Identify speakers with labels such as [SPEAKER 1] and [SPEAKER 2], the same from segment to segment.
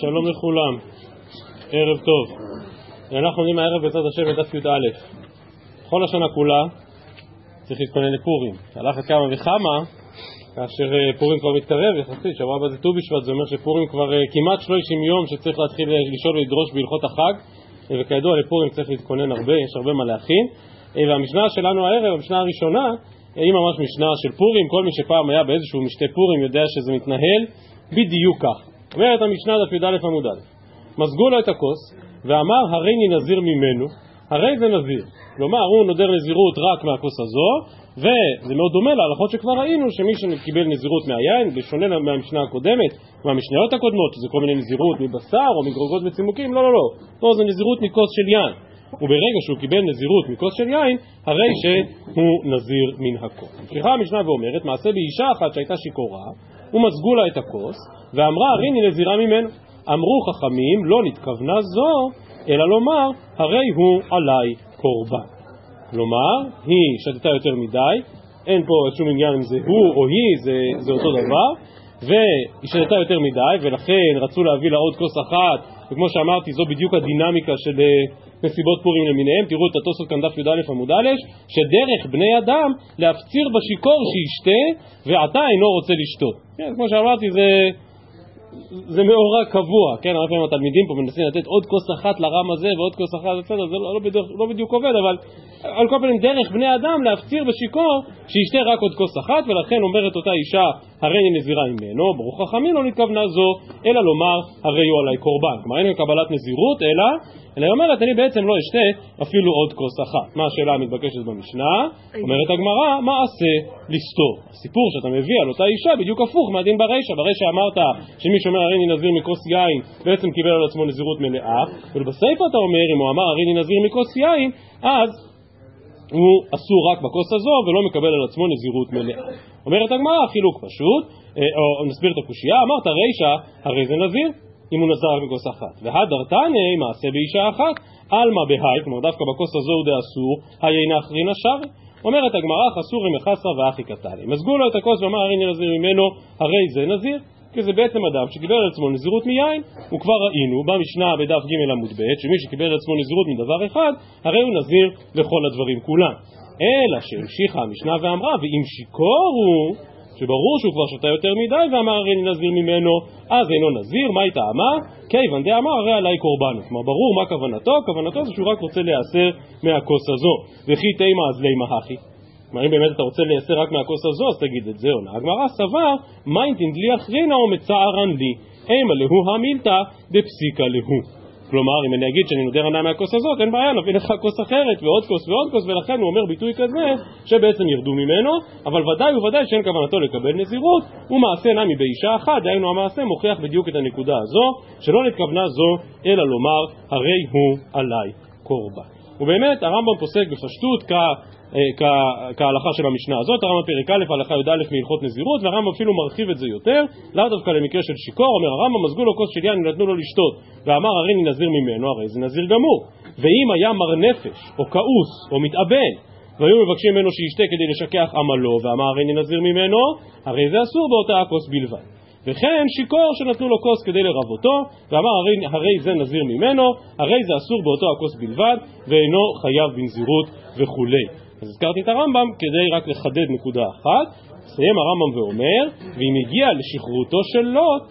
[SPEAKER 1] שלום לכולם, ערב טוב. אנחנו עומדים הערב בעזרת השם בדף י"א. כל השנה כולה צריך להתכונן לפורים. הלך כמה וכמה, כאשר אה, פורים כבר מתקרב יחסית, שבוע הבא זה ט"ו בשבט, זה אומר שפורים כבר אה, כמעט 30 יום שצריך להתחיל אה, לשאול ולדרוש בהלכות החג, וכידוע לפורים צריך להתכונן הרבה, יש הרבה מה להכין. והמשנה שלנו הערב, המשנה הראשונה, היא ממש משנה של פורים, כל מי שפעם היה באיזשהו משתה פורים יודע שזה מתנהל בדיוק כך. אומרת המשנה דף י"א עמוד א', מזגו לו את הכוס ואמר הריני נזיר ממנו, הרי זה נזיר. כלומר הוא נודר נזירות רק מהכוס הזו וזה מאוד דומה להלכות שכבר ראינו שמי שקיבל נזירות מהיין, בשונה מהמשנה הקודמת, מהמשניות הקודמות, שזה כל מיני נזירות מבשר או מגרוגות וצימוקים, לא לא לא, לא זה נזירות מכוס של יין. וברגע שהוא קיבל נזירות מכוס של יין, הרי שהוא נזיר מן הכוס. ממשיכה המשנה ואומרת, מעשה באישה אחת שהייתה שיכורה, ומזגו לה את הכוס, ואמרה הריני נזירה ממנו. אמרו חכמים, לא נתכוונה זו, אלא לומר, הרי הוא עליי קורבן. כלומר, היא שתתה יותר מדי, אין פה שום עניין אם זה הוא או היא, זה, זה אותו דבר, והיא שתתה יותר מדי, ולכן רצו להביא לה עוד כוס אחת, וכמו שאמרתי, זו בדיוק הדינמיקה של מסיבות פורים למיניהם, תראו את התוספות כאן דף י"א עמוד א', שדרך בני אדם להפציר בשיכור שישתה ועתה אינו רוצה לשתות. כן, כמו שאמרתי, זה, זה מאורע קבוע, כן, הרבה פעמים התלמידים פה מנסים לתת עוד כוס אחת לרם הזה ועוד כוס אחת, בסדר, זה לא, לא, בדיוק, לא בדיוק עובד, אבל על כל פנים דרך בני אדם להפציר בשיכור שישתה רק עוד כוס אחת, ולכן אומרת אותה אישה, הרי אני נזירה ממנו, ברוך חכמים לא נתכוונה זו, אלא לומר, הרי הוא עליי קורבן. כלומר, אין קבלת נזירות, אלא, אלא היא אומרת, אני בעצם לא אשתה אפילו עוד כוס אחת. מה השאלה המתבקשת במשנה? אומרת הגמרא, מה עשה לסתור? הסיפור שאתה מביא על אותה אישה בדיוק הפוך מהדין ברישא. ברישא אמרת שמי שאומר הרי אני נזיר מכוס יין, בעצם קיבל על עצמו נזירות מלאה, ובסייפה אתה אומר, אם הוא אמר הרי אני נזיר מכוס יין, אז הוא אסור רק בכוס הזו ולא מקבל על עצמו נזירות מלאה. אומרת הגמרא, חילוק פשוט, או נסביר את הקושייה, אמרת רישא, הרי זה נזיר, אם הוא נזר רק בכוס אחת. והדרתני, מעשה באישה אחת, עלמא בהאי, כלומר דווקא בכוס הזו הוא דאסור, היינה אחרינא שרי. אומרת הגמרא, חסורי מחסרא ואחי קטני. מזגו לו את הכוס ואמר הרי נזיר ממנו, הרי זה נזיר. כי זה בעצם אדם שקיבל על עצמו נזירות מיין, וכבר ראינו במשנה בדף ג' עמוד ב', שמי שקיבל על עצמו נזירות מדבר אחד, הרי הוא נזיר לכל הדברים כולם. אלא שהמשיכה המשנה ואמרה, ואם שיכור הוא, שברור שהוא כבר שתה יותר מדי ואמר הרי נזיר ממנו, אז אינו נזיר, מה היא טעמה? כיוון דאמר הרי עליי קורבנו. כלומר ברור מה כוונתו, כוונתו זה שהוא רק רוצה להיאסר מהכוס הזו. וכי תימא אז לימא הכי. כלומר, אם באמת אתה רוצה לייסר רק מהכוס הזו, אז תגיד את זה, עונה הגמרא סבר, מיינטין דלי אחרינה או מצערן לי, אימה להו המילתא דפסיקה להו. כלומר, אם אני אגיד שאני נודר הנאה מהכוס הזאת, אין בעיה, נביא לך כוס אחרת ועוד כוס ועוד כוס, ולכן הוא אומר ביטוי כזה שבעצם ירדו ממנו, אבל ודאי וודאי שאין כוונתו לקבל נזירות, ומעשה נמי באישה אחת, דהיינו המעשה מוכיח בדיוק את הנקודה הזו, שלא נתכוונה זו, אלא לומר, הרי הוא עליי קורבן. ובאמת הרמב"ם פוסק בפשטות כ... כהלכה של המשנה הזאת, הרמב"ם פרק א', הלכה י"א מהלכות נזירות, והרמב"ם אפילו מרחיב את זה יותר, לאו דווקא למקרה של שיכור, אומר הרמב"ם, מזגו לו כוס של יין ונתנו לו לשתות, ואמר הרי אני נזיר ממנו, הרי זה נזיר גמור. ואם היה מר נפש, או כעוס, או מתאבן, והיו מבקשים ממנו שישתה כדי לשכח עמלו, ואמר הרי אני נזיר ממנו, הרי זה אסור באותה הכוס בלבד. וכן שיכור שנתנו לו כוס כדי לרב אותו, ואמר הרי, הרי זה נזיר ממנו, הרי זה אסור באותו הכוס בלבד, ואינו חייב בנזירות וכולי. אז הזכרתי את הרמב"ם כדי רק לחדד נקודה אחת. מסיים הרמב"ם ואומר, ואם הגיע לשחרורתו של לוט,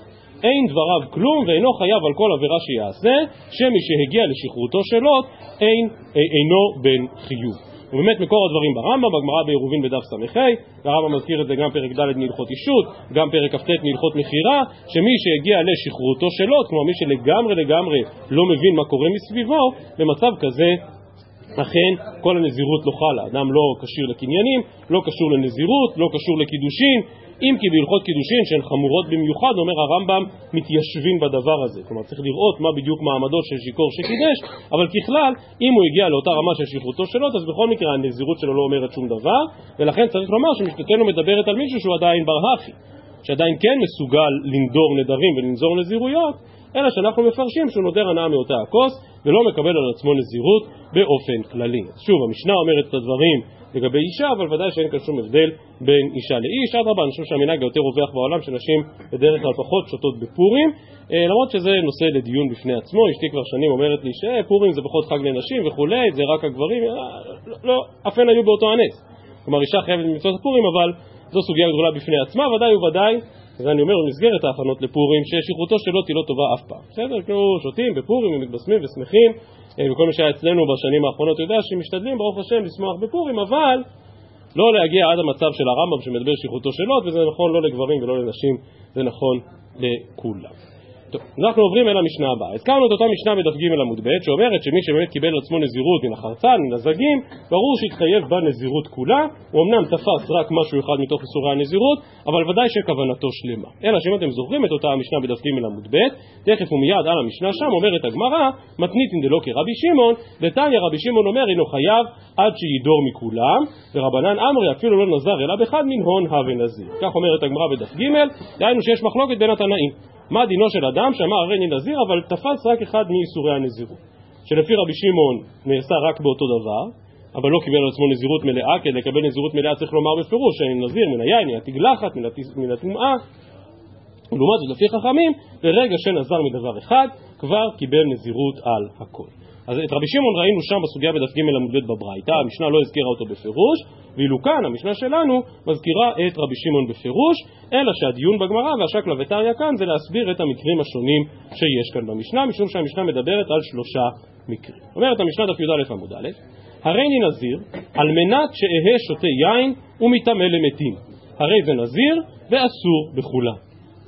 [SPEAKER 1] אין דבריו כלום ואינו חייב על כל עבירה שיעשה, שמי שהגיע לשחרורתו של לוט, אין, אינו בן חיוב. ובאמת מקור הדברים ברמב"ם, בגמרא בעירובין בדף ס"ה, והרמב"ם מזכיר את זה גם פרק ד' מהלכות אישות, גם פרק כ"ט מהלכות מכירה, שמי שהגיע לשחרורתו של לוט, כלומר מי שלגמרי לגמרי לא מבין מה קורה מסביבו, במצב כזה אכן כל הנזירות לא חלה, אדם לא כשיר לקניינים, לא קשור לנזירות, לא קשור לקידושין, אם כי בהלכות קידושין שהן חמורות במיוחד, אומר הרמב"ם, מתיישבים בדבר הזה. כלומר צריך לראות מה בדיוק מעמדו של שיכור שקידש, אבל ככלל, אם הוא הגיע לאותה רמה של שכרותו שלו, אז בכל מקרה הנזירות שלו לא אומרת שום דבר, ולכן צריך לומר שמשפטנו מדברת על מישהו שהוא עדיין ברהכי, שעדיין כן מסוגל לנדור נדרים ולנזור נזירויות, אלא שאנחנו מפרשים שהוא נודר הנאה מאותה הכוס ולא מקבל על עצמו נזירות באופן כללי. אז שוב, המשנה אומרת את הדברים לגבי אישה, אבל ודאי שאין כאן שום הבדל בין אישה לאיש. אדרבה, אני חושב שהמנהג היותר רווח בעולם שנשים בדרך כלל פחות שותות בפורים, אה, למרות שזה נושא לדיון בפני עצמו, אשתי כבר שנים אומרת לי שפורים זה פחות חג לנשים וכולי, זה רק הגברים, אה, לא, אף הן היו באותו הנס. כלומר אישה חייבת למצוא את הפורים, אבל זו סוגיה גדולה בפני עצמה, ודאי וודאי אז אני אומר במסגרת ההכנות לפורים, ששכרותו שלו תהיה לא טובה אף פעם. בסדר? כאילו שותים בפורים ומתבשמים ושמחים, אה, וכל מי שהיה אצלנו בשנים האחרונות יודע שמשתדלים ברוך השם לשמוח בפורים, אבל לא להגיע עד המצב של הרמב"ם שמדבר שכרותו שלו, וזה נכון לא לגברים ולא לנשים, זה נכון לכולם. טוב, אנחנו עוברים אל המשנה הבאה. הזכרנו את אותה משנה בדף ג' עמוד ב', שאומרת שמי שבאמת קיבל על עצמו נזירות מן החרצן, מן הזגים, ברור שהתחייב בנזירות כולה, הוא אמנם תפס רק משהו אחד מתוך איסורי הנזירות, אבל ודאי שכוונתו שלמה. אלא שאם אתם זוכרים את אותה המשנה בדף ג' עמוד ב', תכף ומיד על המשנה שם אומרת הגמרא, מתניתין דלא כרבי שמעון, ותניא רבי שמעון אומר אינו חייב עד שידור מכולם, ורבנן אמרי אפילו לא נזר אלא בחד מן הון הווה נזיר. כך אומרת הגמרא בדף ג', דהיינו שיש מחלוקת בין התנאים. מה דינו של אדם? שאמר הרי אני נזיר אבל תפס רק אחד מאיסורי הנזירות. שלפי רבי שמעון נעשה רק באותו דבר אבל לא קיבל על עצמו נזירות מלאה כדי לקבל נזירות מלאה צריך לומר בפירוש שאני נזיר מן היין, מן התגלחת, מן הטומאה ולעומת זאת לפי חכמים ברגע שנזר מדבר אחד כבר קיבל נזירות על הכל אז את רבי שמעון ראינו שם בסוגיה בדף ג' עמוד ב' בברייתא, המשנה לא הזכירה אותו בפירוש, ואילו כאן המשנה שלנו מזכירה את רבי שמעון בפירוש, אלא שהדיון בגמרא והשקלא וטריא כאן זה להסביר את המקרים השונים שיש כאן במשנה, משום שהמשנה מדברת על שלושה מקרים. אומרת המשנה דף י"א עמוד א', הריני נזיר על מנת שאהה שותה יין ומטמא למתים, הרי זה נזיר ואסור בכולם.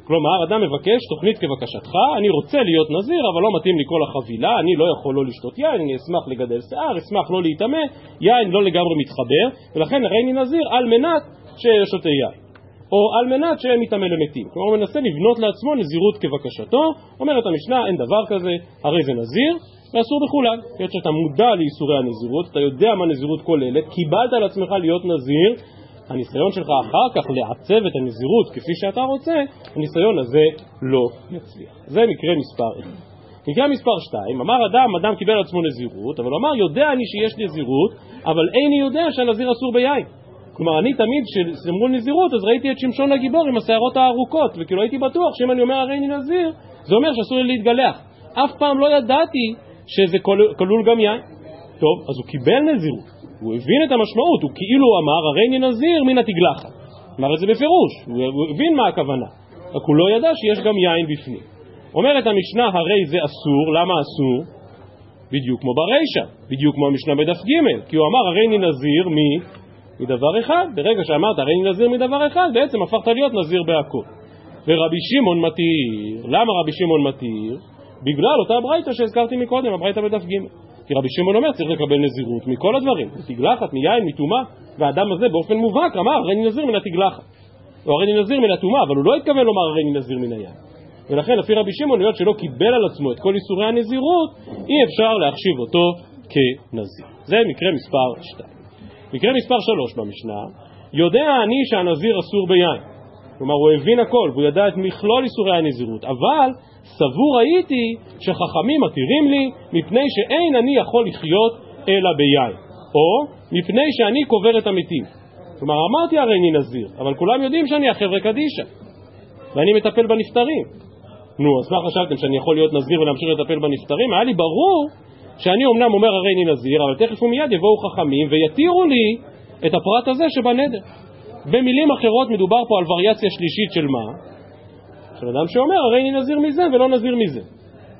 [SPEAKER 1] כלומר, אדם מבקש תוכנית כבקשתך, אני רוצה להיות נזיר, אבל לא מתאים לי כל החבילה, אני לא יכול לא לשתות יין, אני אשמח לגדל שיער, אשמח לא להיטמא, יין לא לגמרי מתחבר, ולכן הרי אני נזיר על מנת ששותה יין. או על מנת שמטמא למתים. כלומר, הוא מנסה לבנות לעצמו נזירות כבקשתו, אומרת המשנה, אין דבר כזה, הרי זה נזיר, ואסור בכולן. היות שאתה מודע לאיסורי הנזירות, אתה יודע מה נזירות כוללת, קיבלת על עצמך להיות נזיר, הניסיון שלך אחר כך לעצב את הנזירות כפי שאתה רוצה, הניסיון הזה לא יצליח. זה מקרה מספר 1. מקרה מספר 2, אמר אדם, אדם קיבל על עצמו נזירות, אבל הוא אמר, יודע אני שיש נזירות, אבל איני יודע שהנזיר אסור ביין. כלומר, אני תמיד, כשאמרו נזירות, אז ראיתי את שמשון הגיבור עם השערות הארוכות, וכאילו הייתי בטוח שאם אני אומר הרי אני נזיר, זה אומר שאסור לי להתגלח. אף פעם לא ידעתי שזה כלול גם יין. טוב, אז הוא קיבל נזירות. הוא הבין את המשמעות, הוא כאילו אמר הרי אני נזיר מן התגלחת. אמר את זה בפירוש, הוא הבין מה הכוונה, רק הוא לא ידע שיש גם יין בפנים. אומרת המשנה הרי זה אסור, למה אסור? בדיוק כמו ברישא, בדיוק כמו המשנה בדף ג', כי הוא אמר הרי אני נזיר מ... מדבר אחד, ברגע שאמרת הרי נזיר מדבר אחד, בעצם הפכת להיות נזיר בהכל. ורבי שמעון מתיר, למה רבי שמעון מתיר? בגלל אותה ברייתא שהזכרתי מקודם, הברייתא בדף ג'. כי רבי שמעון אומר צריך לקבל נזירות מכל הדברים, מתגלחת, מיין, מטומאה, והאדם הזה באופן מובהק אמר הרי אני נזיר מן התגלחת, או הרי אני נזיר מן הטומאה, אבל הוא לא התכוון לומר הרי אני נזיר מן היין. ולכן לפי רבי שמעון, היות שלא קיבל על עצמו את כל איסורי הנזירות, אי אפשר להחשיב אותו כנזיר. זה מקרה מספר 2. מקרה מספר 3 במשנה, יודע אני שהנזיר אסור ביין. כלומר, הוא הבין הכל, והוא ידע את מכלול איסורי הנזירות, אבל סבור הייתי שחכמים מתירים לי מפני שאין אני יכול לחיות אלא ביין, או מפני שאני קובר את המתים. כלומר, אמרתי הרי אני נזיר, אבל כולם יודעים שאני החבר'ה קדישא, ואני מטפל בנפטרים. נו, אז מה חשבתם, שאני יכול להיות נזיר ולהמשיך לטפל בנפטרים? היה לי ברור שאני אומנם אומר הרי אני נזיר, אבל תכף ומיד יבואו חכמים ויתירו לי את הפרט הזה שבנדר. במילים אחרות מדובר פה על וריאציה שלישית של מה? של אדם שאומר, הרי אני נזיר מזה ולא נזיר מזה.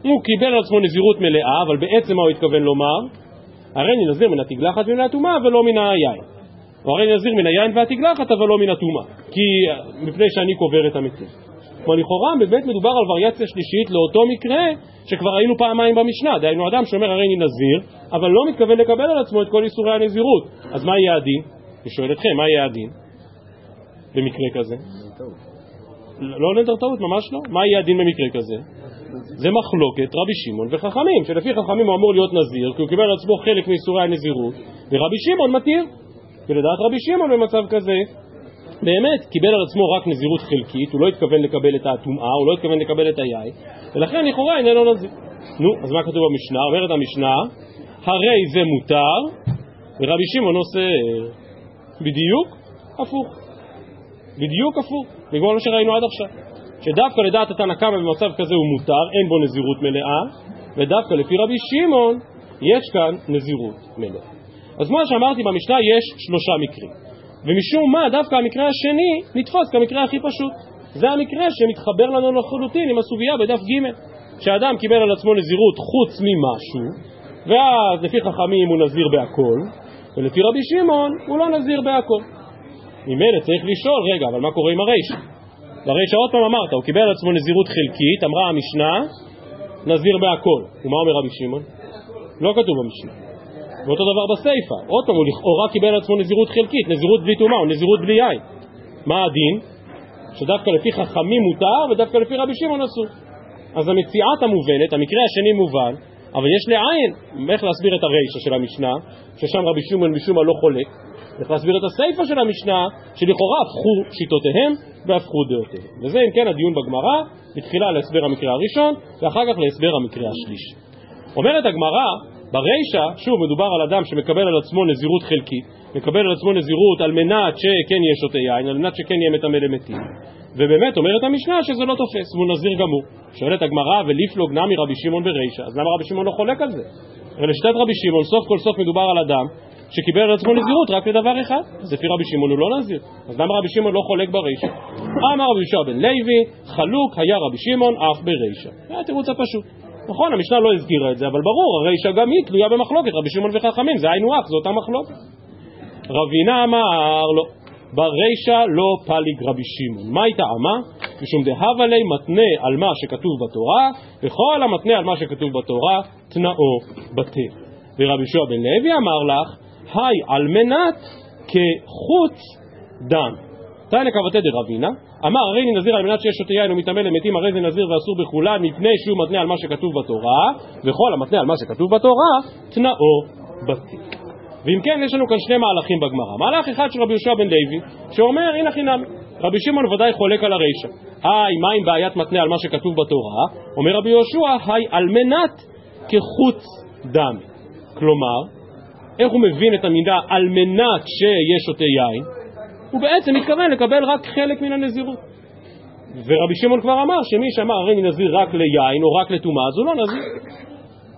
[SPEAKER 1] הוא קיבל על עצמו נזירות מלאה, אבל בעצם מה הוא התכוון לומר? הרי אני נזיר מן התגלחת ומן הטומאה ולא מן היין. או הרי אני נזיר מן היין והתגלחת אבל לא מן הטומאה. כי מפני שאני קובר את המתים. כלומר לכאורה באמת מדובר על וריאציה שלישית לאותו מקרה שכבר היינו פעמיים במשנה. דהיינו אדם שאומר הרי אני נזיר, אבל לא מתכוון לקבל על עצמו את כל איסורי הנזירות. אז מה יהיה הדין? אני שואל אתכם, מה יהיה הדין במקרה כזה? לא נדר טעות, ממש לא. מה יהיה הדין במקרה כזה? זה מחלוקת רבי שמעון וחכמים, שלפי חכמים הוא אמור להיות נזיר, כי הוא קיבל על עצמו חלק מאיסורי הנזירות, ורבי שמעון מתיר. ולדעת רבי שמעון במצב כזה, באמת קיבל על עצמו רק נזירות חלקית, הוא לא התכוון לקבל את הטומאה, הוא לא התכוון לקבל את היין, ולכן לכאורה איננו נזיר. נו, אז מה כתוב במשנה? אומרת המשנה, הרי זה מותר, ורבי שמעון עושה... בדיוק הפוך. בדיוק הפוך, בגלל מה שראינו עד עכשיו. שדווקא לדעת התנא קמא במצב כזה הוא מותר, אין בו נזירות מלאה, ודווקא לפי רבי שמעון יש כאן נזירות מלאה. אז כמו שאמרתי במשנה יש שלושה מקרים, ומשום מה דווקא המקרה השני נתפוס כמקרה הכי פשוט. זה המקרה שמתחבר לנו לחלוטין עם הסוגיה בדף ג' שאדם קיבל על עצמו נזירות חוץ ממשהו, ואז לפי חכמים הוא נזיר בהכל, ולפי רבי שמעון הוא לא נזיר בהכל. ממילא צריך לשאול, רגע, אבל מה קורה עם הרישא? ברישא עוד פעם אמרת, הוא קיבל על עצמו נזירות חלקית, אמרה המשנה, נזיר בהכל. ומה אומר רבי שמעון? לא כתוב במשנה. ואותו דבר בסיפא, עוד פעם, הוא לכאורה קיבל על עצמו נזירות חלקית, נזירות בלי טומאה, או נזירות בלי יין. מה הדין? שדווקא לפי חכמים מותר ודווקא לפי רבי שמעון אסור. אז המציאת המובנת, המקרה השני מובן, אבל יש לעין איך להסביר את הרישא של המשנה, ששם רבי שמעון משום מה לא חולק, צריך להסביר את הסיפא של המשנה, שלכאורה הפכו שיטותיהם והפכו דעותיהם. וזה אם כן הדיון בגמרא, בתחילה להסבר המקרה הראשון, ואחר כך להסבר המקרה השלישי. אומרת הגמרא, ברישא, שוב מדובר על אדם שמקבל על עצמו נזירות חלקית, מקבל על עצמו נזירות על מנת שכן יהיה שותה יין, על מנת שכן יהיה מטמא למתים. ובאמת אומרת המשנה שזה לא תופס, והוא נזיר גמור. שואלת הגמרא, וליפלוג נמי רבי שמעון ברישא, אז למה רבי שמעון לא חולק על זה? הרי לשיטת רבי שמעון, סוף כל סוף מדובר על אדם שקיבל על עצמו נזירות רק לדבר אחד, אז לפי רבי שמעון הוא לא נזיר. אז למה רבי שמעון לא חולק ברישא? אמר רבי יהושע בן לוי, חלוק היה רבי שמעון אף ברישא. זה התירוץ הפשוט. נכון, המשנה לא הזכירה את זה, אבל ברור, הרישא גם היא תלויה במחלוקת, רבי שמעון וחכמים, זה היינו הך, זו אותה מחלוקת. רבינה אמר לו, ברישא לא פליג רבי שמעון. מה היא טעמה? משום דהבה לי מתנה על מה שכתוב בתורה, וכל המתנה על מה שכתוב בתורה, תנאו בטל. ורבי יהושע בן לוי אמר לך, היי על מנת כחוץ דם. תנא קבתי דרבינה, אמר הרי אני נזיר על מנת שיש שותה יין ומטמא למתים הרי זה נזיר ואסור בכולן מפני שהוא מתנה על מה שכתוב בתורה וכל המתנה על מה שכתוב בתורה תנאו בטיק. ואם כן יש לנו כאן שני מהלכים בגמרא. מהלך אחד של רבי יהושע בן לוי שאומר הנה חינם. רבי שמעון ודאי חולק על הרישא. היי מה עם בעיית מתנה על מה שכתוב בתורה? אומר רבי יהושע היי על מנת כחוץ דם. כלומר איך הוא מבין את המידה על מנת שיהיה שותה יין? הוא בעצם מתכוון לקבל רק חלק מן הנזירות. ורבי שמעון כבר אמר שמי שאמר הרי אני נזיר רק ליין או רק לטומאה אז הוא לא נזיר.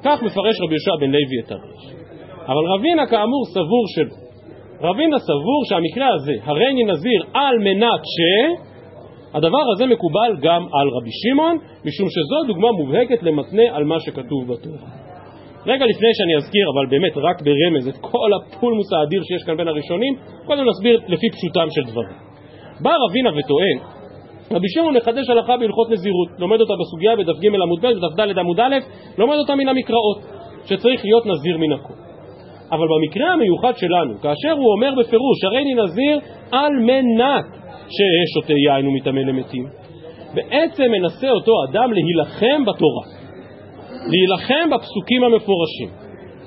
[SPEAKER 1] כך מפרש רבי יהושע בן לוי את הריש. אבל רבינה כאמור סבור שלא. רבינה סבור שהמקרה הזה, הרי אני נזיר על מנת ש... הדבר הזה מקובל גם על רבי שמעון, משום שזו דוגמה מובהקת למתנה על מה שכתוב בתורה. רגע לפני שאני אזכיר, אבל באמת רק ברמז, את כל הפולמוס האדיר שיש כאן בין הראשונים, קודם נסביר לפי פשוטם של דברים. בא רבינה וטוען, רבי שמעון מחדש הלכה בהלכות נזירות, לומד אותה בסוגיה בדף ג' עמוד ב' ודף ד' עמוד א', לומד אותה מן המקראות, שצריך להיות נזיר מן הכל. אבל במקרה המיוחד שלנו, כאשר הוא אומר בפירוש, הרי אני נזיר על מנת ששותה יין ומטמא למתים, בעצם מנסה אותו אדם להילחם בתורה. להילחם בפסוקים המפורשים.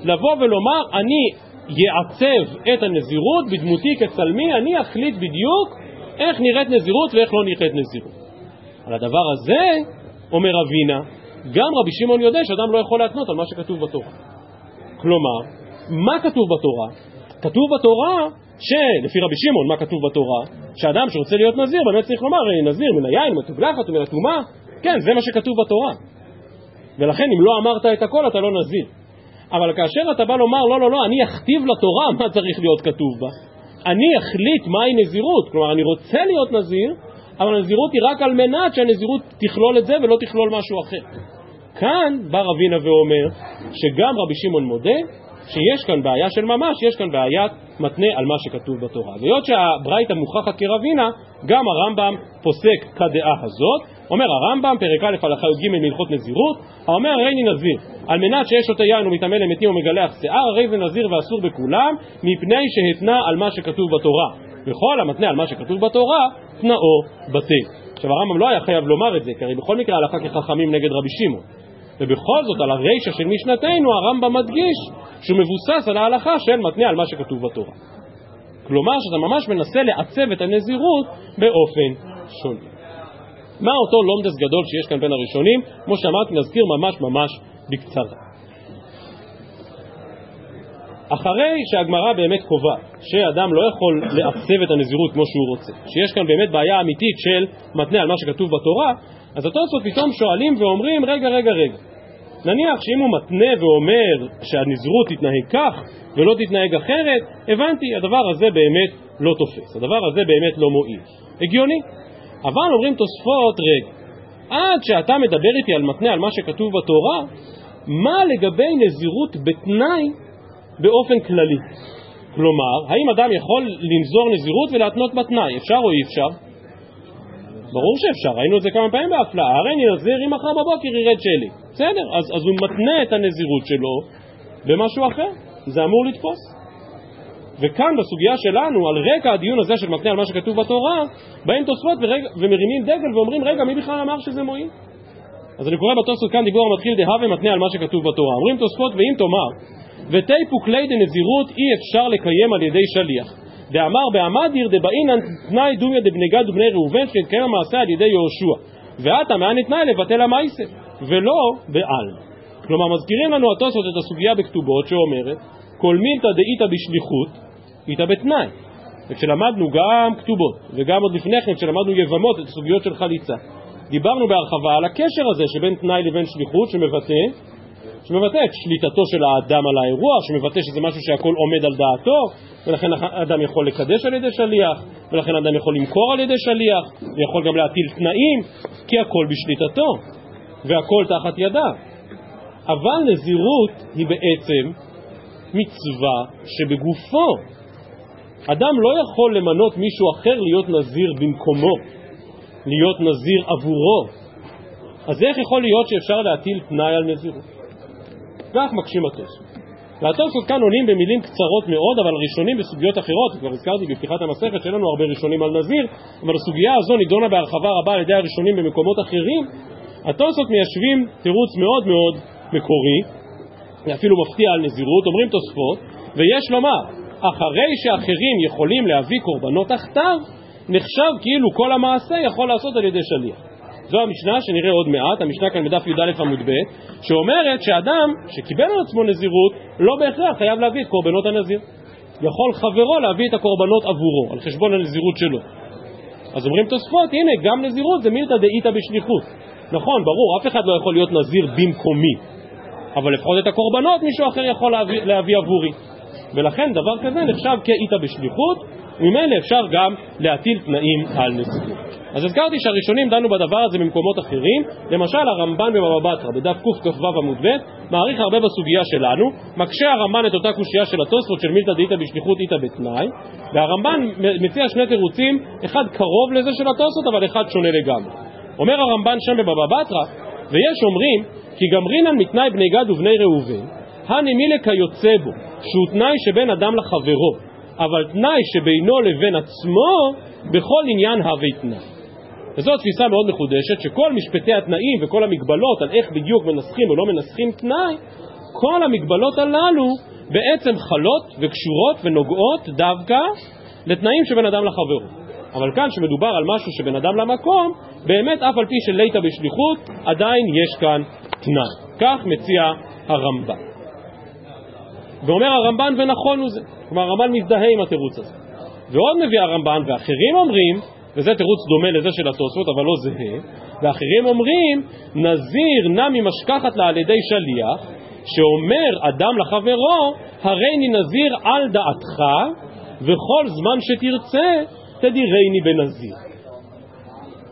[SPEAKER 1] לבוא ולומר, אני יעצב את הנזירות בדמותי כצלמי, אני אחליט בדיוק איך נראית נזירות ואיך לא נראית נזירות. על הדבר הזה, אומר אבינה, גם רבי שמעון יודע שאדם לא יכול להתנות על מה שכתוב בתורה. כלומר, מה כתוב בתורה? כתוב בתורה שלפי רבי שמעון, מה כתוב בתורה? שאדם שרוצה להיות נזיר באמת צריך לומר, אני נזיר מן היין, מן התוגלחת ומן הטומאה. כן, זה מה שכתוב בתורה. ולכן אם לא אמרת את הכל אתה לא נזיר. אבל כאשר אתה בא לומר לא לא לא אני אכתיב לתורה מה צריך להיות כתוב בה אני אחליט מהי נזירות כלומר אני רוצה להיות נזיר אבל הנזירות היא רק על מנת שהנזירות תכלול את זה ולא תכלול משהו אחר כאן בא רבינה ואומר שגם רבי שמעון מודה שיש כאן בעיה של ממש, יש כאן בעיית מתנה על מה שכתוב בתורה. והיות שהברייתא מוכחת כרבינה, גם הרמב"ם פוסק כדעה הזאת. אומר הרמב"ם, פרק א' הלכה י"ג מהלכות נזירות, האומר הרי אני נזיר, על מנת שיש שותה יין ומטמא למתים ומגלח שיער, הרי זה נזיר ואסור בכולם, מפני שהתנה על מה שכתוב בתורה. וכל המתנה על מה שכתוב בתורה, תנאו בטל. עכשיו הרמב"ם לא היה חייב לומר את זה, כי הרי בכל מקרה הלכה כחכמים נגד רבי שמעון. ובכל זאת על הרישא של משנתנו הרמב"ם מדגיש שהוא מבוסס על ההלכה של מתנה על מה שכתוב בתורה. כלומר שאתה ממש מנסה לעצב את הנזירות באופן שונה. מה אותו לומדס גדול שיש כאן בין הראשונים? כמו שאמרתי נזכיר ממש ממש בקצרה. אחרי שהגמרא באמת קובעת שאדם לא יכול לעצב את הנזירות כמו שהוא רוצה, שיש כאן באמת בעיה אמיתית של מתנה על מה שכתוב בתורה, אז התוספות פתאום שואלים ואומרים, רגע, רגע, רגע, נניח שאם הוא מתנה ואומר שהנזירות תתנהג כך ולא תתנהג אחרת, הבנתי, הדבר הזה באמת לא תופס, הדבר הזה באמת לא מועיל. הגיוני. אבל אומרים תוספות, רגע, עד שאתה מדבר איתי על מתנה, על מה שכתוב בתורה, מה לגבי נזירות בתנאי באופן כללי? כלומר, האם אדם יכול לנזור נזירות ולהתנות בתנאי? אפשר או אי אפשר? ברור שאפשר, ראינו את זה כמה פעמים בהפלאה, הרי נזיר אם מחר בבוקר ירד שלי. בסדר, אז, אז הוא מתנה את הנזירות שלו במשהו אחר, זה אמור לתפוס. וכאן בסוגיה שלנו, על רקע הדיון הזה של מתנה על מה שכתוב בתורה, באים תוספות ומרימים דגל ואומרים, רגע, מי בכלל אמר שזה מועיל? אז אני קורא בתוספות כאן דיבור המתחיל דהווה מתנה על מה שכתוב בתורה. אומרים תוספות ואם תאמר, ותיפו כלי דנזירות אי אפשר לקיים על ידי שליח. דאמר בעמדיר דבעינן תנאי דומיה דבני ובני ראובן שהתקיים המעשה על ידי יהושע ועתה מאן תנאי לבטל המעשה ולא בעל כלומר מזכירים לנו התוספות את הסוגיה בכתובות שאומרת כל מילתא דאיתא בשליחות איתא בתנאי וכשלמדנו גם כתובות וגם עוד לפני כן כשלמדנו יבמות את הסוגיות של חליצה דיברנו בהרחבה על הקשר הזה שבין תנאי לבין שליחות שמבטא שמבטא את שליטתו של האדם על האירוע, שמבטא שזה משהו שהכל עומד על דעתו, ולכן אדם יכול לקדש על ידי שליח, ולכן אדם יכול למכור על ידי שליח, ויכול גם להטיל תנאים, כי הכל בשליטתו, והכל תחת ידה. אבל נזירות היא בעצם מצווה שבגופו. אדם לא יכול למנות מישהו אחר להיות נזיר במקומו, להיות נזיר עבורו. אז איך יכול להיות שאפשר להטיל תנאי על נזירות? כך מקשים התוספות. והתוספות כאן עונים במילים קצרות מאוד, אבל ראשונים בסוגיות אחרות, כבר הזכרתי בפתיחת המסכת שאין לנו הרבה ראשונים על נזיר, אבל הסוגיה הזו נידונה בהרחבה רבה על ידי הראשונים במקומות אחרים. התוספות מיישבים תירוץ מאוד מאוד מקורי, אפילו מפתיע על נזירות, אומרים תוספות, ויש לומר, אחרי שאחרים יכולים להביא קורבנות תחתיו, נחשב כאילו כל המעשה יכול לעשות על ידי שליח. זו המשנה שנראה עוד מעט, המשנה כאן בדף י"א עמוד ב', שאומרת שאדם שקיבל על עצמו נזירות לא בהכרח חייב להביא את קורבנות הנזיר. יכול חברו להביא את הקורבנות עבורו, על חשבון הנזירות שלו. אז אומרים תוספות, הנה, גם נזירות זה מילתא דאיתא בשליחות. נכון, ברור, אף אחד לא יכול להיות נזיר במקומי, אבל לפחות את הקורבנות מישהו אחר יכול להביא, להביא עבורי. ולכן דבר כזה נחשב כאיתא בשליחות, וממילא אפשר גם להטיל תנאים על נזירות. אז הזכרתי שהראשונים דנו בדבר הזה במקומות אחרים, למשל הרמב"ן בבבא בתרא, בדף קכ"ו עמוד ב', מעריך הרבה בסוגיה שלנו, מקשה הרמב"ן את אותה קושייה של התוספות של מילתא דאיתא בשליחות איתא בתנאי, והרמב"ן מציע שני תירוצים, אחד קרוב לזה של התוספות, אבל אחד שונה לגמרי. אומר הרמב"ן שם בבבא בתרא, ויש אומרים, כי גמרינן מתנאי בני גד ובני ראובן, הנימילה כיוצא בו, שהוא תנאי שבין אדם לחברו, אבל תנאי שבינו לבין עצמו, בכל עניין הווי תנאי. וזו תפיסה מאוד מחודשת, שכל משפטי התנאים וכל המגבלות על איך בדיוק מנסחים או לא מנסחים תנאי, כל המגבלות הללו בעצם חלות וקשורות ונוגעות דווקא לתנאים שבין אדם לחברו. אבל כאן שמדובר על משהו שבין אדם למקום, באמת אף על פי שליטא בשליחות, עדיין יש כאן תנאי. כך מציע הרמב"ן. ואומר הרמב"ן ונכון הוא זה. כלומר הרמב"ן מזדהה עם התירוץ הזה. ועוד מביא הרמב"ן ואחרים אומרים וזה תירוץ דומה לזה של התוספות, אבל לא זהה, ואחרים אומרים, נזיר נע ממשכחת לה על ידי שליח, שאומר אדם לחברו, הריני נזיר על דעתך, וכל זמן שתרצה, תדירני בנזיר.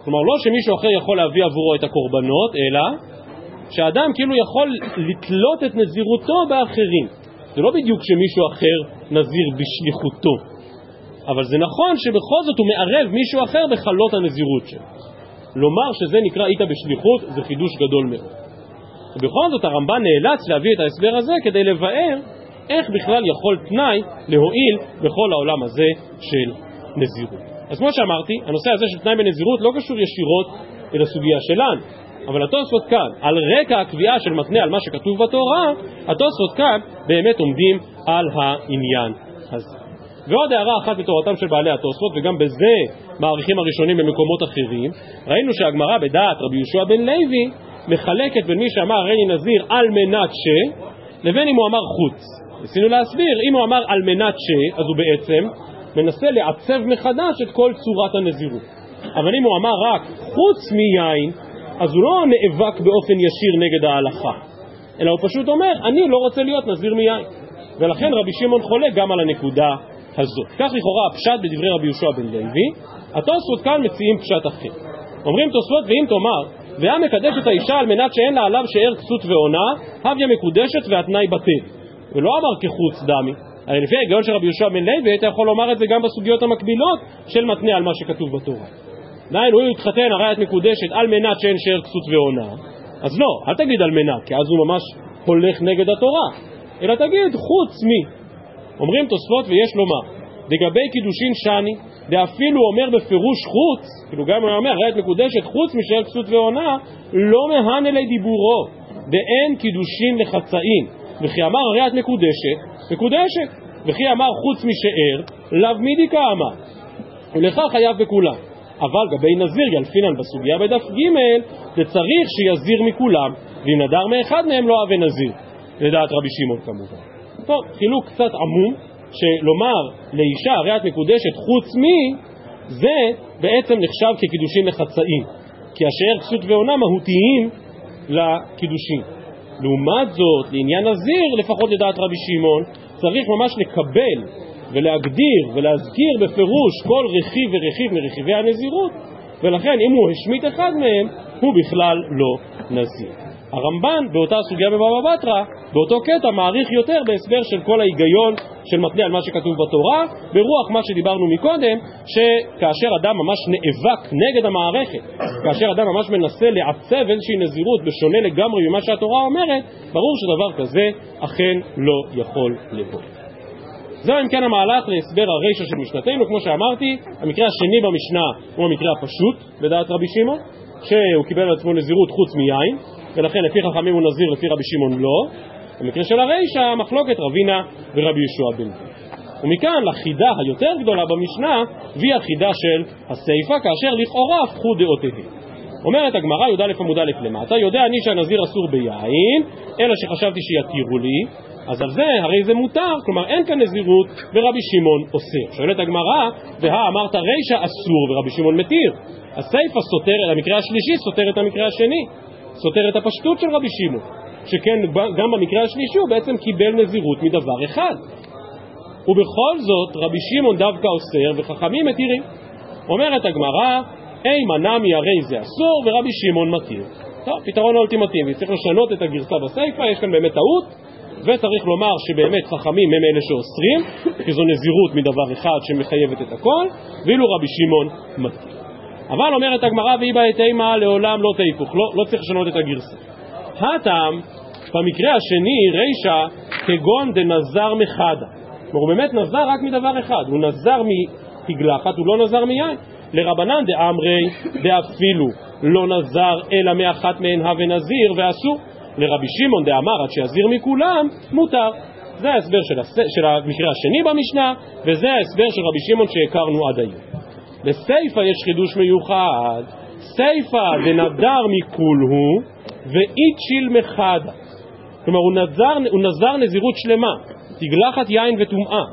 [SPEAKER 1] כלומר, לא שמישהו אחר יכול להביא עבורו את הקורבנות, אלא שאדם כאילו יכול לתלות את נזירותו באחרים. זה לא בדיוק שמישהו אחר נזיר בשליחותו. אבל זה נכון שבכל זאת הוא מערב מישהו אחר בחלות הנזירות שלו. לומר שזה נקרא איתה בשליחות זה חידוש גדול מאוד. ובכל זאת הרמב"ן נאלץ להביא את ההסבר הזה כדי לבאר איך בכלל יכול תנאי להועיל בכל העולם הזה של נזירות. אז כמו שאמרתי, הנושא הזה של תנאי בנזירות לא קשור ישירות אל הסוגיה שלנו, אבל התוספות כאן, על רקע הקביעה של מתנה על מה שכתוב בתורה, התוספות כאן באמת עומדים על העניין הזה. ועוד הערה אחת בתורתם של בעלי התוספות, וגם בזה מעריכים הראשונים במקומות אחרים, ראינו שהגמרא בדעת רבי יהושע בן לוי מחלקת בין מי שאמר הריני נזיר על מנת ש, לבין אם הוא אמר חוץ. ניסינו להסביר, אם הוא אמר על מנת ש, אז הוא בעצם מנסה לעצב מחדש את כל צורת הנזירות. אבל אם הוא אמר רק חוץ מיין, אז הוא לא נאבק באופן ישיר נגד ההלכה, אלא הוא פשוט אומר, אני לא רוצה להיות נזיר מיין. ולכן רבי שמעון חולה גם על הנקודה הזאת. כך לכאורה הפשט בדברי רבי יהושע בן לוי, התוספות כאן מציעים פשט אחר. אומרים תוספות, ואם תאמר, והיה מקדש את האישה על מנת שאין לה עליו שאר כסות ועונה, הביה מקודשת והתנאי בטל. ולא אמר כחוץ דמי. הרי לפי ההיגיון של רבי יהושע בן לוי, היית יכול לומר את זה גם בסוגיות המקבילות של מתנה על מה שכתוב בתורה. דהיינו, הוא יתחתן, הרי את מקודשת על מנת שאין שאר כסות ועונה, אז לא, אל תגיד על מנת, כי אז הוא ממש הולך נגד התורה, אלא תגיד חוץ מי. אומרים תוספות ויש לומר, לגבי קידושין שני, ואפילו אומר בפירוש חוץ, כאילו גם הוא אומר, הרי את מקודשת חוץ משאר כסות ועונה, לא מהן אלי דיבורו, ואין קידושין לחצאים, וכי אמר הרי את מקודשת, מקודשת, וכי אמר חוץ משאר, לאו מידי כאמר, ולכך חייב בכולם. אבל גבי נזיר ילפינן בסוגיה בדף ג' זה צריך שיזיר מכולם, ואם נדר מאחד מהם לא אבה נזיר, לדעת רבי שמעון כמובן. טוב, חילוק קצת עמום, שלומר לאישה הרי את מקודשת חוץ מי, זה בעצם נחשב כקידושין לחצאים, כי השאר כסות ועונה מהותיים לקידושין. לעומת זאת, לעניין נזיר, לפחות לדעת רבי שמעון, צריך ממש לקבל ולהגדיר ולהזכיר בפירוש כל רכיב ורכיב מרכיבי הנזירות, ולכן אם הוא השמיט אחד מהם, הוא בכלל לא נזיר. הרמב"ן באותה סוגיה בבבא בתרא, באותו קטע מעריך יותר בהסבר של כל ההיגיון של מתנה על מה שכתוב בתורה, ברוח מה שדיברנו מקודם, שכאשר אדם ממש נאבק נגד המערכת, כאשר אדם ממש מנסה לעצב איזושהי נזירות בשונה לגמרי ממה שהתורה אומרת, ברור שדבר כזה אכן לא יכול לבוא. זהו אם כן המהלך להסבר הרישא של משנתנו, כמו שאמרתי, המקרה השני במשנה הוא המקרה הפשוט, לדעת רבי שמעון, שהוא קיבל על עצמו נזירות חוץ מיין, ולכן לפי חכמים הוא נזיר, לפי רבי שמעון לא. במקרה של הרישא, מחלוקת רבינה ורבי יהושע בן זיר. ומכאן לחידה היותר גדולה במשנה, והיא החידה של הסיפא, כאשר לכאורה הפכו דעותיהם. אומרת הגמרא, י"א עמוד א' למטה, יודע אני שהנזיר אסור ביין, אלא שחשבתי שיתירו לי, אז על זה הרי זה מותר, כלומר אין כאן נזירות ורבי שמעון אוסר. שואלת הגמרא, והא אמרת רישא אסור ורבי שמעון מתיר. הסיפא סותר, המקרה השלישי סותר את המקרה השני. סותר את הפשטות של רבי שמעון, שכן גם במקרה השלישי הוא בעצם קיבל נזירות מדבר אחד. ובכל זאת רבי שמעון דווקא אוסר וחכמים מתירים. אומרת הגמרא, אימה נמי הרי זה אסור ורבי שמעון מתיר. טוב, פתרון האולטימטיבי, צריך לשנות את הגרסה בסיפא, יש כאן באמת טעות, וצריך לומר שבאמת חכמים הם אלה שאוסרים, כי זו נזירות מדבר אחד שמחייבת את הכל, ואילו רבי שמעון מתיר. אבל אומרת הגמרא ואי בעת אימה לעולם לא תהיפוך, לא, לא צריך לשנות את הגרסה. הטעם, במקרה השני, רישא כגון דנזר מחדה. כלומר, הוא באמת נזר רק מדבר אחד, הוא נזר מתגלחת, הוא לא נזר מיין. לרבנן דאמרי דאפילו לא נזר אלא מאחת מהן הווה נזיר ואסור. לרבי שמעון דאמר עד שיזיר מכולם, מותר. זה ההסבר של, הס... של המקרה השני במשנה, וזה ההסבר של רבי שמעון שהכרנו עד היום. בסיפא יש חידוש מיוחד, סיפא דנדר מכולהו ואיצ'יל מחדה. כלומר הוא נזר, הוא נזר נזירות שלמה, תגלחת יין וטומאה.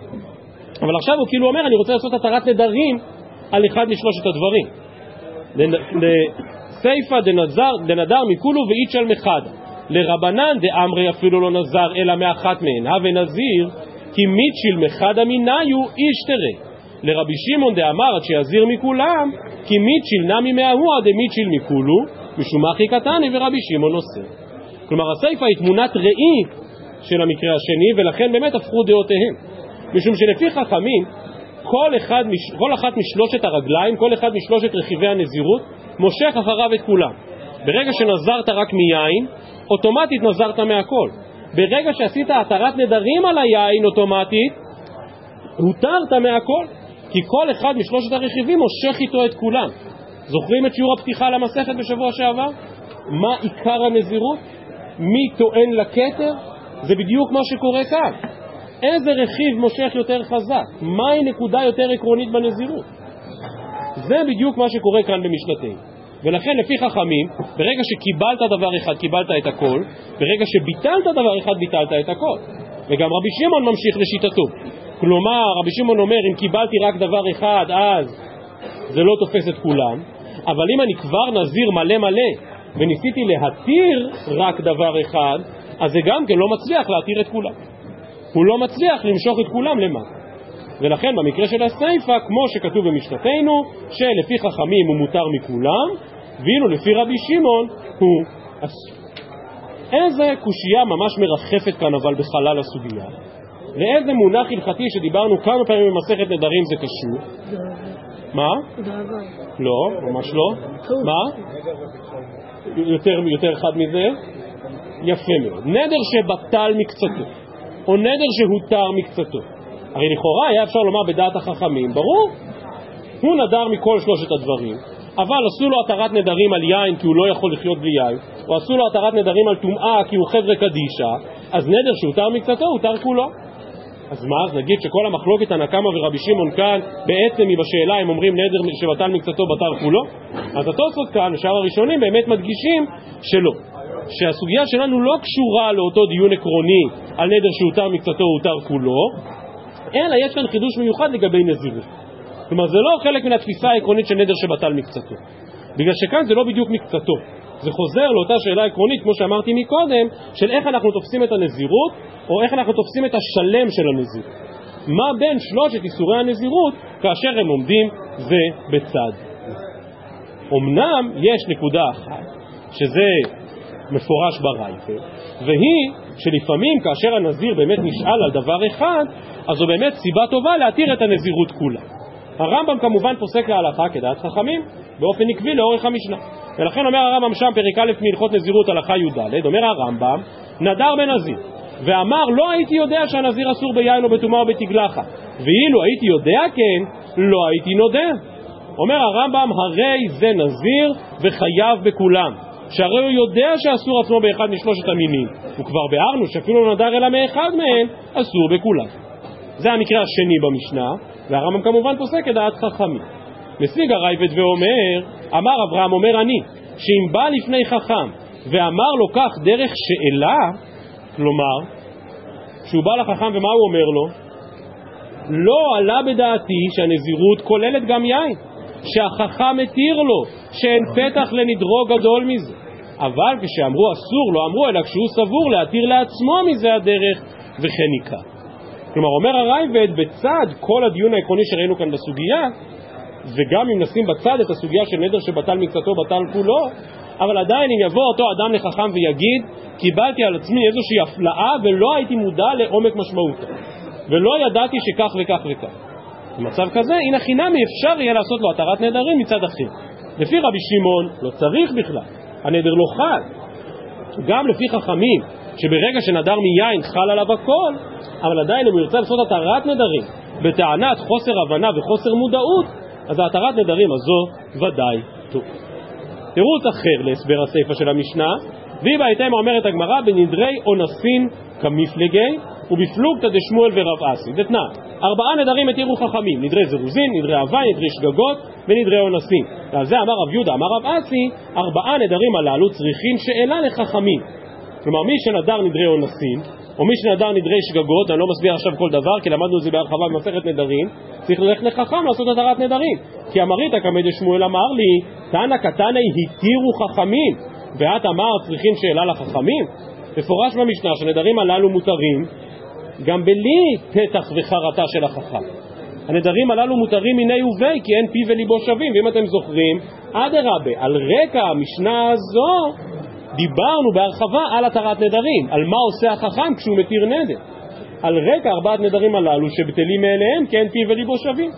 [SPEAKER 1] אבל עכשיו הוא כאילו אומר, אני רוצה לעשות התרת נדרים על אחד משלושת הדברים. לסיפא דנזר, דנדר מכולו ואיצ'ל מחדה. לרבנן דאמרי אפילו לא נזר אלא מאחת מהן, הווה נזיר כי מיצ'יל מחדה איש תראה. לרבי שמעון דאמר עד שיזיר מכולם, כי מיצ'יל נמי מההוא דמיצ'יל מכולו, משום אחי קטני ורבי שמעון עושה. כלומר הסיפא היא תמונת ראי של המקרה השני, ולכן באמת הפכו דעותיהם. משום שלפי חכמים, כל, אחד, כל אחת משלושת הרגליים, כל אחד משלושת רכיבי הנזירות, מושך אחריו את כולם. ברגע שנזרת רק מיין, אוטומטית נזרת מהכל. ברגע שעשית התרת נדרים על היין אוטומטית, הותרת מהכל. כי כל אחד משלושת הרכיבים מושך איתו את כולם. זוכרים את שיעור הפתיחה למסכת בשבוע שעבר? מה עיקר הנזירות? מי טוען לכתר? זה בדיוק מה שקורה כאן. איזה רכיב מושך יותר חזק? מהי נקודה יותר עקרונית בנזירות? זה בדיוק מה שקורה כאן במשנתנו. ולכן לפי חכמים, ברגע שקיבלת דבר אחד, קיבלת את הכל, ברגע שביטלת דבר אחד, ביטלת את הכל. וגם רבי שמעון ממשיך לשיטתו. כלומר, רבי שמעון אומר, אם קיבלתי רק דבר אחד, אז זה לא תופס את כולם, אבל אם אני כבר נזיר מלא מלא, וניסיתי להתיר רק דבר אחד, אז זה גם כן לא מצליח להתיר את כולם. הוא לא מצליח למשוך את כולם למטה. ולכן במקרה של הסיפא, כמו שכתוב במשנתנו, שלפי חכמים הוא מותר מכולם, ואילו לפי רבי שמעון הוא אסור. איזה קושייה ממש מרחפת כאן אבל בחלל הסוגיה, ואיזה מונח הלכתי שדיברנו כמה פעמים במסכת נדרים זה קשור. מה? לא, ממש לא. מה? יותר, יותר אחד מזה? יפה מאוד. נדר שבטל מקצתו, או נדר שהותר מקצתו. הרי לכאורה היה אפשר לומר בדעת החכמים, ברור, הוא נדר מכל שלושת הדברים, אבל עשו לו התרת נדרים על יין כי הוא לא יכול לחיות בלי יין, או עשו לו התרת נדרים על טומאה כי הוא חבר'ה קדישה, אז נדר שהותר מקצתו, הותר כולו. אז מה, אז נגיד שכל המחלוקת הנקמה ורבי שמעון כאן בעצם היא בשאלה אם אומרים נדר שבטל מקצתו בטל כולו? אז התוספות כאן ושאר הראשונים באמת מדגישים שלא. שהסוגיה שלנו לא קשורה לאותו דיון עקרוני על נדר שהותר מקצתו או הותר כולו, אלא יש כאן חידוש מיוחד לגבי נזירות. כלומר זה לא חלק מן התפיסה העקרונית של נדר שבטל מקצתו. בגלל שכאן זה לא בדיוק מקצתו. זה חוזר לאותה שאלה עקרונית, כמו שאמרתי מקודם, של איך אנחנו תופסים את הנזירות, או איך אנחנו תופסים את השלם של הנזירות. מה בין שלושת איסורי הנזירות כאשר הם עומדים זה בצד. אמנם יש נקודה אחת, שזה מפורש ברייפה, והיא שלפעמים כאשר הנזיר באמת נשאל על דבר אחד, אז זו באמת סיבה טובה להתיר את הנזירות כולה. הרמב"ם כמובן פוסק להלכה כדעת חכמים באופן עקבי לאורך המשנה. ולכן אומר הרמב"ם שם, פרק א' מהלכות נזירות הלכה י"ד, אומר הרמב"ם, נדר בנזיר, ואמר לא הייתי יודע שהנזיר אסור ביין או בטומאה או בתגלחה, ואילו הייתי יודע כן, לא הייתי נודר. אומר הרמב"ם, הרי זה נזיר וחייב בכולם, שהרי הוא יודע שאסור עצמו באחד משלושת המינים, וכבר ביארנו שאפילו לא נדר אלא מאחד מהם, אסור בכולם. זה המקרה השני במשנה, והרמב"ם כמובן פוסק את דעת חכמים. משיג הרייבד ואומר, אמר אברהם, אומר אני, שאם בא לפני חכם ואמר לו כך דרך שאלה, כלומר, כשהוא בא לחכם ומה הוא אומר לו? לא עלה בדעתי שהנזירות כוללת גם יין, שהחכם מתיר לו, שאין פתח לנדרו גדול מזה. אבל כשאמרו אסור, לא אמרו, אלא כשהוא סבור להתיר לעצמו מזה הדרך, וכן יקרא. כלומר, אומר הרייבד, בצד כל הדיון העקרוני שראינו כאן בסוגיה, וגם אם נשים בצד את הסוגיה של נדר שבטל מקצתו בטל כולו, אבל עדיין אם יבוא אותו אדם לחכם ויגיד, קיבלתי על עצמי איזושהי הפלאה ולא הייתי מודע לעומק משמעותה, ולא ידעתי שכך וכך וכך. במצב כזה, הנה חינמי אפשר יהיה לעשות לו התרת נדרים מצד אחר. לפי רבי שמעון, לא צריך בכלל, הנדר לא חל. גם לפי חכמים, שברגע שנדר מיין חל עליו הכל, אבל עדיין אם הוא ירצה לעשות התרת נדרים בטענת חוסר הבנה וחוסר מודעות, אז ההתרת נדרים הזו ודאי טוב. תירוץ אחר להסבר הסיפא של המשנה, והיא בהתאם אומרת הגמרא בנדרי אונסין כמפלגי ובפלוגתא דשמואל ורב אסי. דתנן, ארבעה נדרים התירו חכמים, נדרי זירוזין, נדרי אבי, נדרי שגגות ונדרי אונסין. ועל זה אמר רב יהודה, אמר רב אסי, ארבעה נדרים הללו צריכים שאלה לחכמים. כלומר מי שנדר נדרי אונסין או מי שנדר נדרי שגגות, אני לא מסביר עכשיו כל דבר, כי למדנו את זה בהרחבה במסכת נדרים, צריך ללכת לחכם לעשות התרת נדרים. כי אמרית כמד שמואל אמר לי, תנא קטני התירו חכמים, ואת אמר צריכים שאלה לחכמים? מפורש במשנה שנדרים הללו מותרים גם בלי פתח וחרטה של החכם. הנדרים הללו מותרים מיני ובי, כי אין פי וליבו שווים, ואם אתם זוכרים, אדרבה, על רקע המשנה הזו דיברנו בהרחבה על התרת נדרים, על מה עושה החכם כשהוא מתיר נדר. על רקע ארבעת נדרים הללו שבטלים מאליהם כן פי וליבו שווים.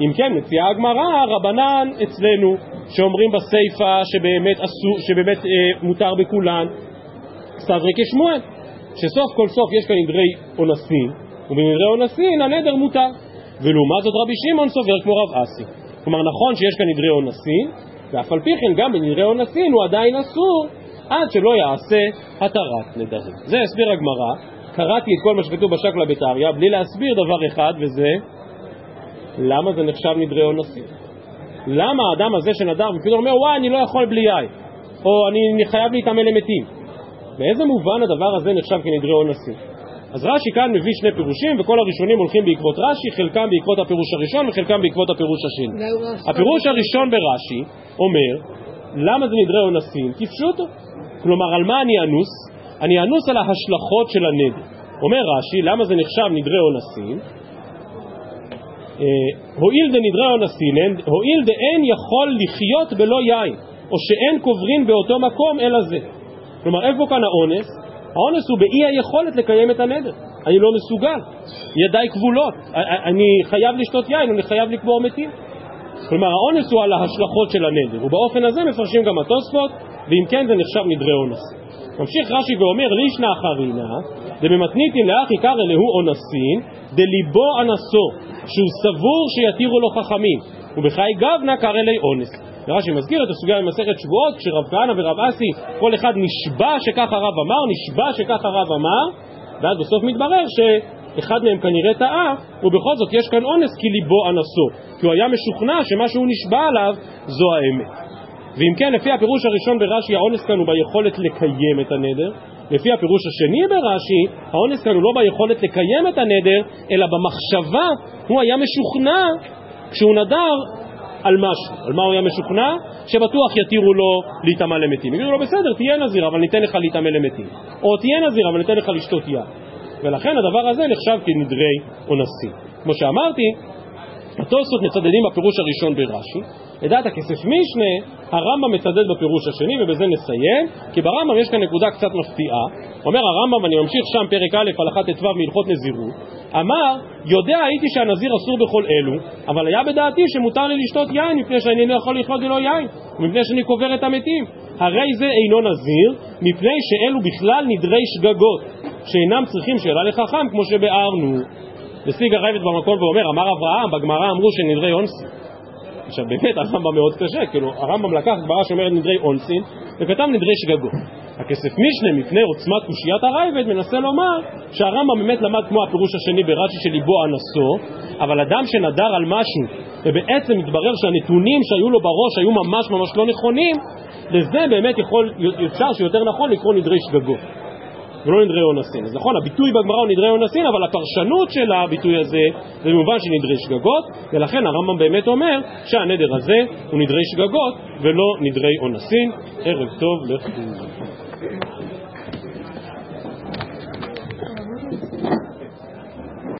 [SPEAKER 1] אם כן, מציעה הגמרא, רבנן אצלנו, שאומרים בסיפא שבאמת, אסור, שבאמת אה, מותר בכולן, סתרי כשמואל, שסוף כל סוף יש כאן נדרי אונסין, ובנדרי אונסין הנדר מותר. ולעומת זאת רבי שמעון סובר כמו רב אסי. כלומר, נכון שיש כאן נדרי אונסין, ואף על פי כן גם בנדרי אונסין הוא עדיין אסור, עד שלא יעשה התרת נדרים. זה הסביר הגמרא, קראתי את כל מה שכתוב בשקלא ביתריא בלי להסביר דבר אחד, וזה למה זה נחשב נדרי אונסים? למה האדם הזה שנדר ופתאום אומר וואי אני לא יכול בלי יין, או אני חייב להתאמן למתים? באיזה מובן הדבר הזה נחשב כנדרי אונסים? אז רש"י כאן מביא שני פירושים, וכל הראשונים הולכים בעקבות רש"י, חלקם בעקבות הפירוש הראשון וחלקם בעקבות הפירוש השני. הפירוש הראשון ברש"י אומר, למה זה נדרי אונסים? כפשוטו. כלומר, על אני אנוס? אני אנוס על ההשלכות של הנדר. אומר רש"י, למה זה נחשב נדרי אונסים? אה, הואיל דנדרי אונסין, הואיל דאין יכול לחיות בלא יין, או שאין קוברין באותו מקום אלא זה. כלומר, איפה כאן האונס? האונס הוא באי היכולת לקיים את הנדר. אני לא מסוגל, ידיי כבולות, אני חייב לשתות יין, אני חייב לקבור מתים. כלומר, האונס הוא על ההשלכות של הנדר, ובאופן הזה מפרשים גם התוספות, ואם כן זה נחשב נדרי אונס. ממשיך רש"י ואומר, לישנא אחרינה, דממתניתין לאחי קרא להו אונסין, דליבו אנסו, שהוא סבור שיתירו לו חכמים, ובחיי גבנה קרא לי אונס. רש"י מזכיר את הסוגיה במסכת שבועות, כשרב כהנא ורב אסי, כל אחד נשבע שכך הרב אמר, נשבע שכך הרב אמר, ואז בסוף מתברר שאחד מהם כנראה טעה, ובכל זאת יש כאן אונס כי ליבו אנסו, כי הוא היה משוכנע שמה שהוא נשבע עליו זו האמת. ואם כן, לפי הפירוש הראשון ברש"י, האונס כאן הוא ביכולת לקיים את הנדר. לפי הפירוש השני ברש"י, האונס כאן הוא לא ביכולת לקיים את הנדר, אלא במחשבה הוא היה משוכנע כשהוא נדר על משהו. על מה הוא היה משוכנע? שבטוח יתירו לו להיטמע למתים. יגידו לו, בסדר, תהיה נזיר, אבל ניתן לך להיטמא למתים. או תהיה נזיר, אבל ניתן לך לשתות יד. ולכן הדבר הזה נחשב כנדרי אונסים. כמו שאמרתי, התוספות מצדדים בפירוש הראשון ברש"י, לדעת הכסף משנה, הרמב"ם מצדד בפירוש השני, ובזה נסיים, כי ברמב"ם יש כאן נקודה קצת מפתיעה. אומר הרמב"ם, אני ממשיך שם פרק א', הלכה ט"ו מהלכות נזירות, אמר, יודע הייתי שהנזיר אסור בכל אלו, אבל היה בדעתי שמותר לי לשתות יין, מפני שאני לא יכול לחיות ללא יין, ומפני שאני קובר את המתים. הרי זה אינו נזיר, מפני שאלו בכלל נדרי שגגות, שאינם צריכים שאלה לחכם, כמו שביארנו. משיג הרייבת במקום ואומר, אמר אברהם, בגמרא אמרו שנדרי אונסים. עכשיו באמת הרמב"ם מאוד קשה, כאילו הרמב"ם לקח גמרא שאומרת נדרי אונסין וכתב נדרי שגגות. הכסף משנה מפני עוצמת קושיית הרייבד מנסה לומר שהרמב"ם באמת למד כמו הפירוש השני ברש"י של ליבו אנסו, אבל אדם שנדר על משהו ובעצם מתברר שהנתונים שהיו לו בראש היו ממש ממש לא נכונים, לזה באמת יכול, אפשר שיותר נכון לקרוא נדרי שגגות. ולא נדרי אונסין. אז נכון, הביטוי בגמרא הוא נדרי אונסין, אבל הפרשנות של הביטוי הזה זה במובן של נדרי שגגות, ולכן הרמב"ם באמת אומר שהנדר הזה הוא נדרי שגגות ולא נדרי אונסין. ערב טוב לכולם.